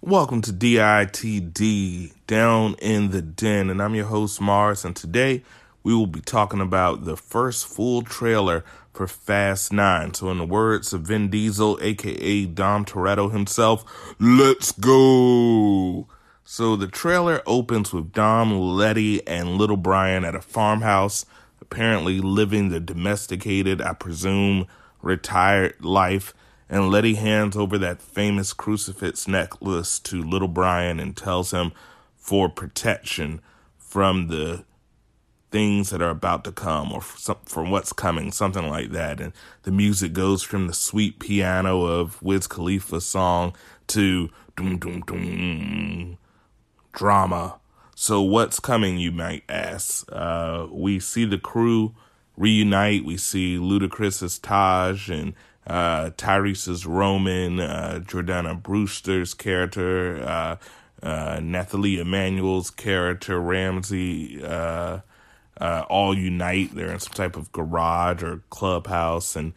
Welcome to DITD Down in the Den, and I'm your host Mars. And today we will be talking about the first full trailer for Fast Nine. So, in the words of Vin Diesel, aka Dom Toretto himself, let's go. So, the trailer opens with Dom, Letty, and little Brian at a farmhouse, apparently living the domesticated, I presume, retired life and Letty hands over that famous crucifix necklace to little Brian and tells him for protection from the things that are about to come or from what's coming, something like that. And the music goes from the sweet piano of Wiz Khalifa's song to doom doom doom drama. So what's coming, you might ask? Uh, we see the crew reunite. We see Ludacris's Tej and uh, Tyrese's Roman, uh, Jordana Brewster's character, uh, uh, Nathalie Emmanuel's character, Ramsey, uh, uh, all unite. They're in some type of garage or clubhouse, and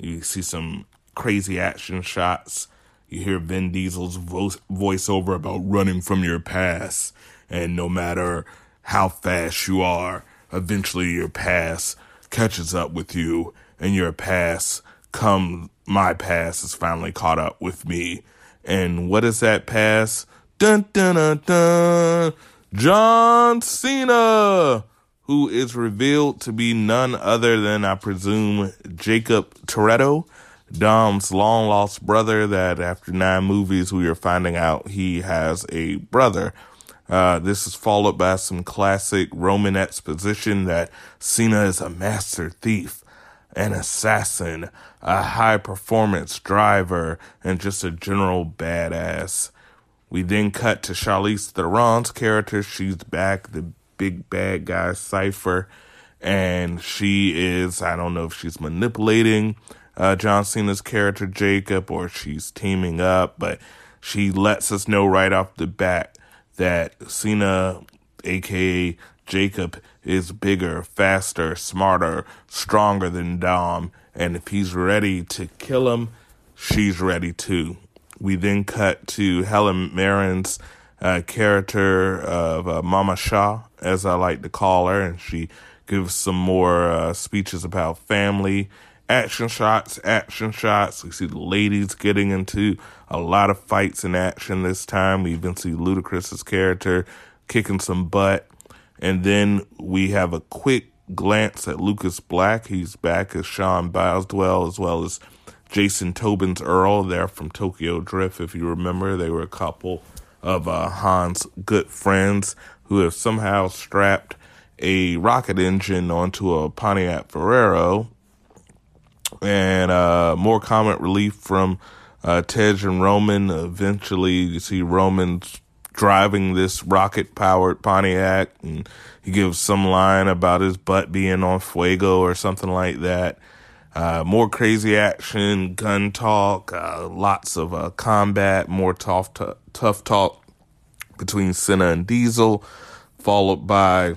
you see some crazy action shots. You hear Vin Diesel's vo- voiceover about running from your past, and no matter how fast you are, eventually your past catches up with you, and your past come my past is finally caught up with me. And what is that past? Dun dun dun dun. John Cena, who is revealed to be none other than, I presume, Jacob Toretto, Dom's long lost brother. That after nine movies, we are finding out he has a brother. Uh, this is followed by some classic Roman exposition that Cena is a master thief an assassin, a high performance driver, and just a general badass. We then cut to Charlize Theron's character. She's back, the big bad guy Cypher, and she is, I don't know if she's manipulating uh, John Cena's character Jacob or she's teaming up, but she lets us know right off the bat that Cena, aka Jacob is bigger, faster, smarter, stronger than Dom, and if he's ready to kill him, she's ready too. We then cut to Helen Mirren's uh, character of uh, Mama Shaw, as I like to call her, and she gives some more uh, speeches about family, action shots, action shots. We see the ladies getting into a lot of fights in action this time. We even see Ludacris's character kicking some butt. And then we have a quick glance at Lucas Black. He's back as Sean Boswell, as well as Jason Tobin's Earl. They're from Tokyo Drift, if you remember. They were a couple of uh, Han's good friends who have somehow strapped a rocket engine onto a Pontiac Fiero. And uh, more comic relief from uh, Tej and Roman. Eventually, you see Roman's driving this rocket powered Pontiac and he gives some line about his butt being on fuego or something like that. Uh, more crazy action, gun talk, uh, lots of uh, combat, more tough, t- tough talk between Cena and Diesel, followed by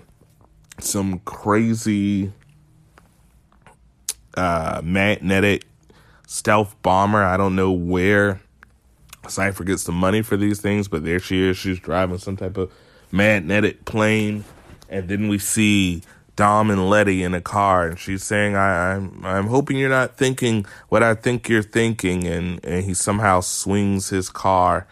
some crazy uh, magnetic stealth bomber. I don't know where Cypher gets the money for these things, but there she is. She's driving some type of magnetic plane, and then we see Dom and Letty in a car, and she's saying, I, am I'm, I'm hoping you're not thinking what I think you're thinking," and and he somehow swings his car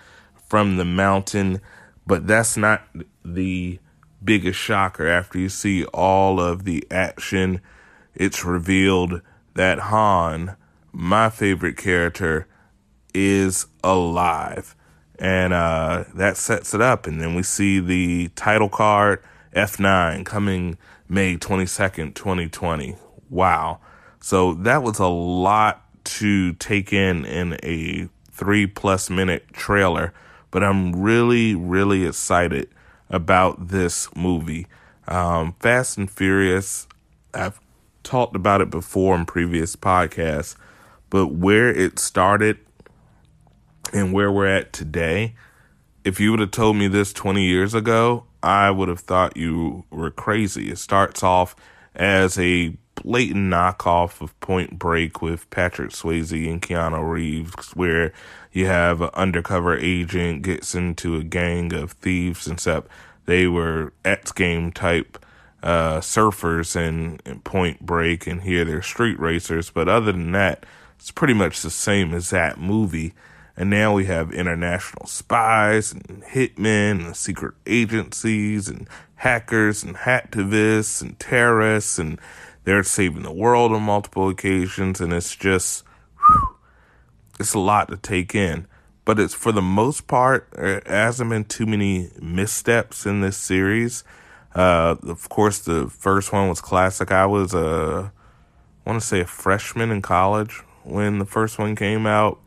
from the mountain, but that's not the biggest shocker. After you see all of the action, it's revealed that Han, my favorite character is alive. And uh, that sets it up. And then we see the title card F9 coming May 22nd, 2020. Wow. So that was a lot to take in in a three plus minute trailer. But I'm really, really excited about this movie. Um, Fast and Furious, I've talked about it before in previous podcasts, but where it started and where we're at today, if you would have told me this 20 years ago, I would have thought you were crazy. It starts off as a blatant knockoff of Point Break with Patrick Swayze and Keanu Reeves, where you have an undercover agent gets into a gang of thieves, except they were X game type uh, surfers in, in Point Break, and here they're street racers. But other than that, it's pretty much the same as that movie. And now we have international spies and hitmen and secret agencies and hackers and hacktivists and terrorists and they're saving the world on multiple occasions and it's just whew, it's a lot to take in. But it's for the most part, there hasn't been too many missteps in this series. Uh, of course, the first one was classic. I was a, I want to say a freshman in college when the first one came out.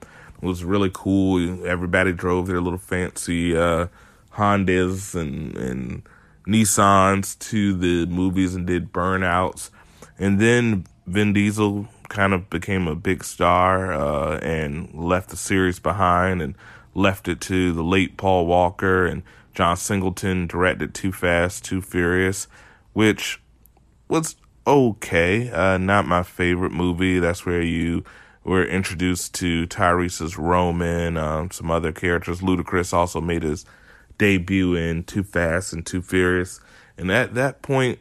It was really cool. Everybody drove their little fancy uh, Hondas and and Nissans to the movies and did burnouts. And then Vin Diesel kind of became a big star uh, and left the series behind and left it to the late Paul Walker and John Singleton directed Too Fast, Too Furious, which was okay. Uh, not my favorite movie. That's where you were introduced to Tyrese's Roman, um, some other characters. Ludacris also made his debut in Too Fast and Too Furious. And at that point,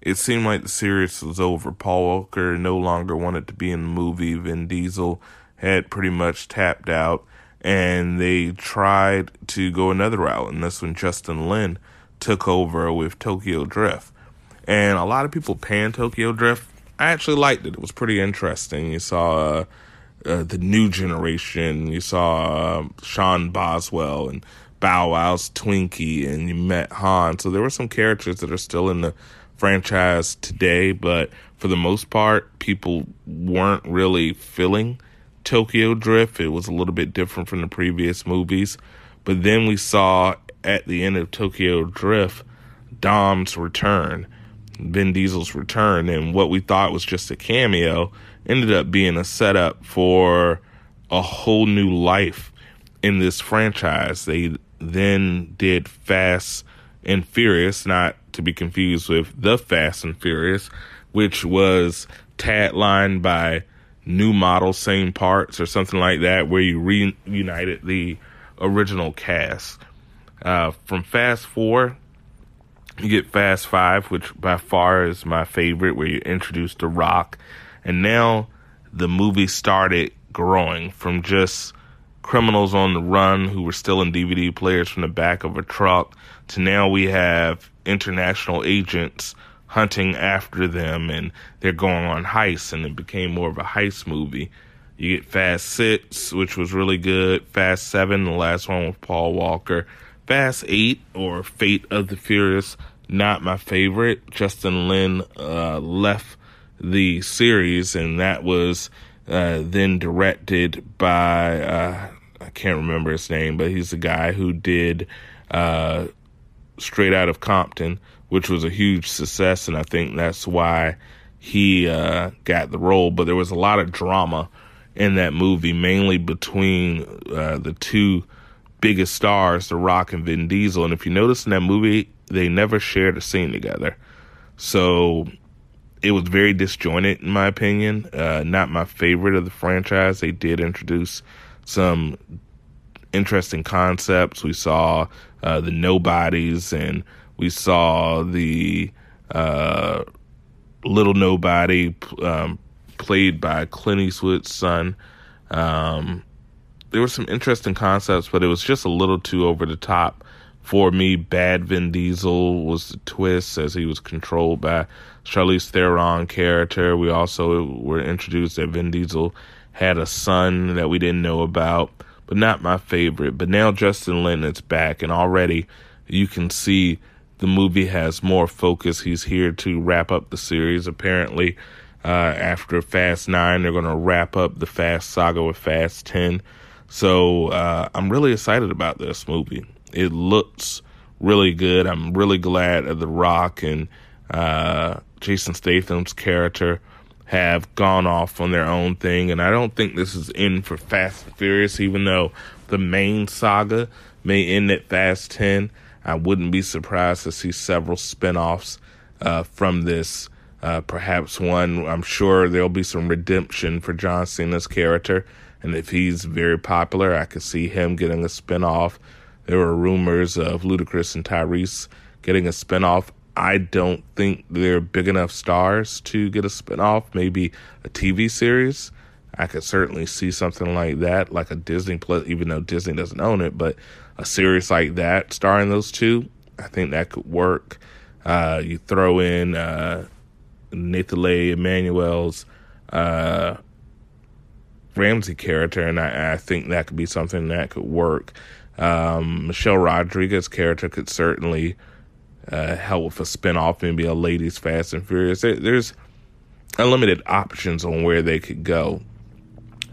it seemed like the series was over. Paul Walker no longer wanted to be in the movie. Vin Diesel had pretty much tapped out, and they tried to go another route. And this when Justin Lin took over with Tokyo Drift. And a lot of people pan Tokyo Drift. I actually liked it. It was pretty interesting. You saw uh, uh, the new generation. You saw uh, Sean Boswell and Bow Wow's Twinkie, and you met Han. So there were some characters that are still in the franchise today, but for the most part, people weren't really feeling Tokyo Drift. It was a little bit different from the previous movies. But then we saw at the end of Tokyo Drift Dom's return, Vin Diesel's return, and what we thought was just a cameo ended up being a setup for a whole new life in this franchise. They then did Fast and Furious, not to be confused with The Fast and Furious, which was taglined by new model, same parts, or something like that, where you reunited the original cast. Uh, from Fast 4, you get Fast 5, which by far is my favorite, where you introduce The Rock. And now the movie started growing from just criminals on the run who were still in DVD players from the back of a truck to now we have international agents hunting after them and they're going on heists and it became more of a heist movie. You get Fast Six, which was really good. Fast Seven, the last one with Paul Walker. Fast Eight or Fate of the Furious, not my favorite. Justin Lin uh, left the series, and that was uh, then directed by uh, I can't remember his name, but he's the guy who did uh, Straight Out of Compton, which was a huge success, and I think that's why he uh, got the role. But there was a lot of drama in that movie, mainly between uh, the two biggest stars, The Rock and Vin Diesel. And if you notice in that movie, they never shared a scene together. So it was very disjointed, in my opinion. Uh, not my favorite of the franchise. They did introduce some interesting concepts. We saw uh, the nobodies, and we saw the uh, little nobody um, played by Clint Eastwood's son. Um, there were some interesting concepts, but it was just a little too over the top for me. Bad Vin Diesel was the twist as he was controlled by Charlize Theron character. We also were introduced that Vin Diesel had a son that we didn't know about but not my favorite. But now Justin Lin is back, and already you can see the movie has more focus. He's here to wrap up the series. Apparently, uh, after Fast Nine, they're going to wrap up the Fast saga with Fast Ten. So uh, I'm really excited about this movie. It looks really good. I'm really glad that The Rock and uh, Jason Statham's character have gone off on their own thing. And I don't think this is in for Fast and Furious, even though the main saga may end at Fast 10. I wouldn't be surprised to see several spin offs uh, from this Uh, perhaps one, I'm sure there'll be some redemption for John Cena's character. And if he's very popular, I could see him getting a spinoff. There were rumors of Ludacris and Tyrese getting a spinoff. I don't think they're big enough stars to get a spinoff, maybe a TV series. I could certainly see something like that, like a Disney Plus, even though Disney doesn't own it, but a series like that starring those two, I think that could work. Uh, you throw in uh, Nathalie Emmanuel's uh, Ramsey character, and I, I, think that could be something that could work. Um, Michelle Rodriguez character could certainly uh, help with a spinoff, maybe a Ladies Fast and Furious. There, there's unlimited options on where they could go,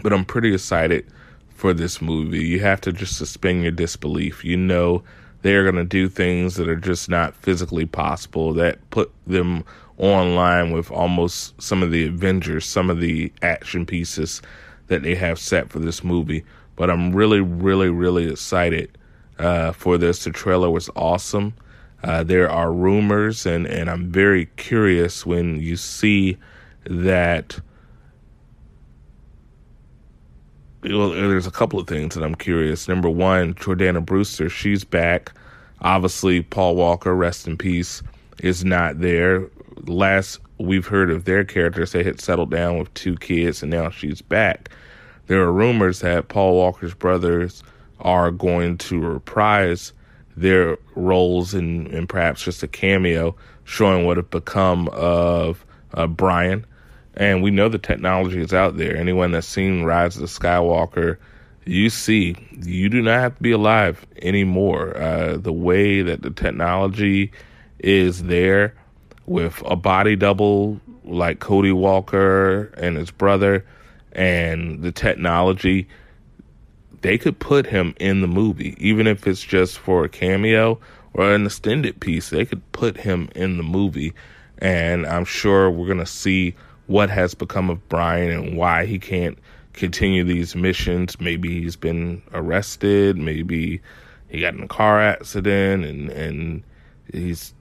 but I'm pretty excited for this movie. You have to just suspend your disbelief. You know they're going to do things that are just not physically possible that put them online with almost some of the Avengers, some of the action pieces that they have set for this movie. But I'm really, really, really excited uh, for this. The trailer was awesome. Uh, there are rumors, and, and I'm very curious when you see that. Well, there's a couple of things that I'm curious. Number one, Jordana Brewster, she's back. Obviously, Paul Walker, rest in peace, is not there. Last we've heard of their characters, they had settled down with two kids, and now she's back. There are rumors that Paul Walker's brothers are going to reprise their roles in, in perhaps just a cameo, showing what have become of uh, Brian. And we know the technology is out there. Anyone that's seen Rise of the Skywalker, you see, you do not have to be alive anymore. Uh, the way that the technology is there with a body double like Cody Walker and his brother, and the technology they could put him in the movie, even if it's just for a cameo or an extended piece. They could put him in the movie, and I'm sure we're gonna see what has become of Brian and why he can't continue these missions. Maybe he's been arrested. Maybe he got in a car accident and and he's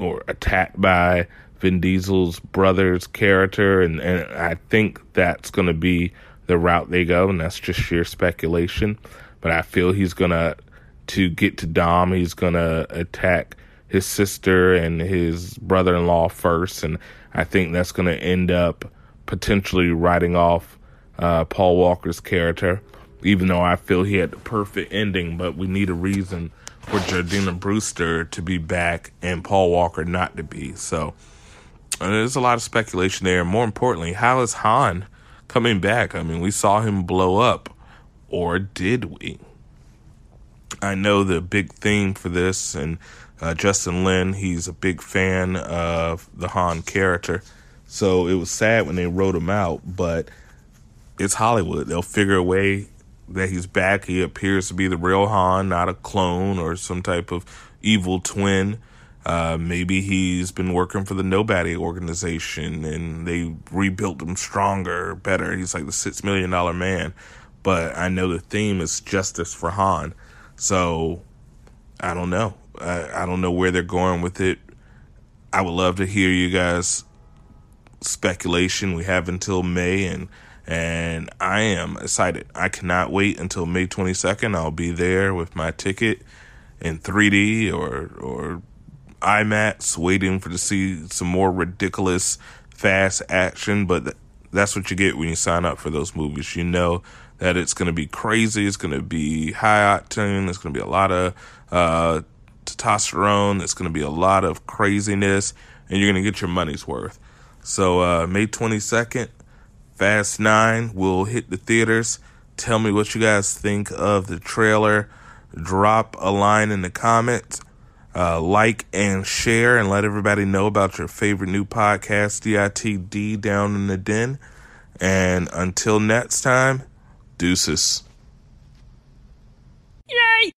or attacked by Vin Diesel's brother's character, and and I think that's going to be the route they go, and that's just sheer speculation. But I feel he's gonna to get to Dom. He's gonna attack his sister and his brother-in-law first, and I think that's gonna end up potentially writing off uh, Paul Walker's character. Even though I feel he had the perfect ending, but we need a reason for Jordana Brewster to be back and Paul Walker not to be. So uh, there's a lot of speculation there. More importantly, how is Han? coming back. I mean, we saw him blow up, or did we? I know the big theme for this, and uh, Justin Lin, he's a big fan of the Han character. So it was sad when they wrote him out, but it's Hollywood. They'll figure a way that he's back. He appears to be the real Han, not a clone or some type of evil twin. Uh, maybe he's been working for the Nobody organization and they rebuilt him stronger, better. He's like the six million dollar man. But I know the theme is justice for Han. So I don't know. I, I don't know where they're going with it. I would love to hear you guys speculation. We have until May and and I am excited. I cannot wait until May 22nd. I'll be there with my ticket in 3D or or IMAX, waiting for to see some more ridiculous fast action. But that's what you get when you sign up for those movies. You know that it's going to be crazy. It's going to be high octane. It's going to be a lot of uh, testosterone. It's going to be a lot of craziness, and you're going to get your money's worth. So uh, May 22nd, Fast Nine will hit the theaters. Tell me what you guys think of the trailer. Drop a line in the comments uh, like and share and let everybody know about your favorite new podcast, DITD Down in the Den. And until next time, deuces. Yay!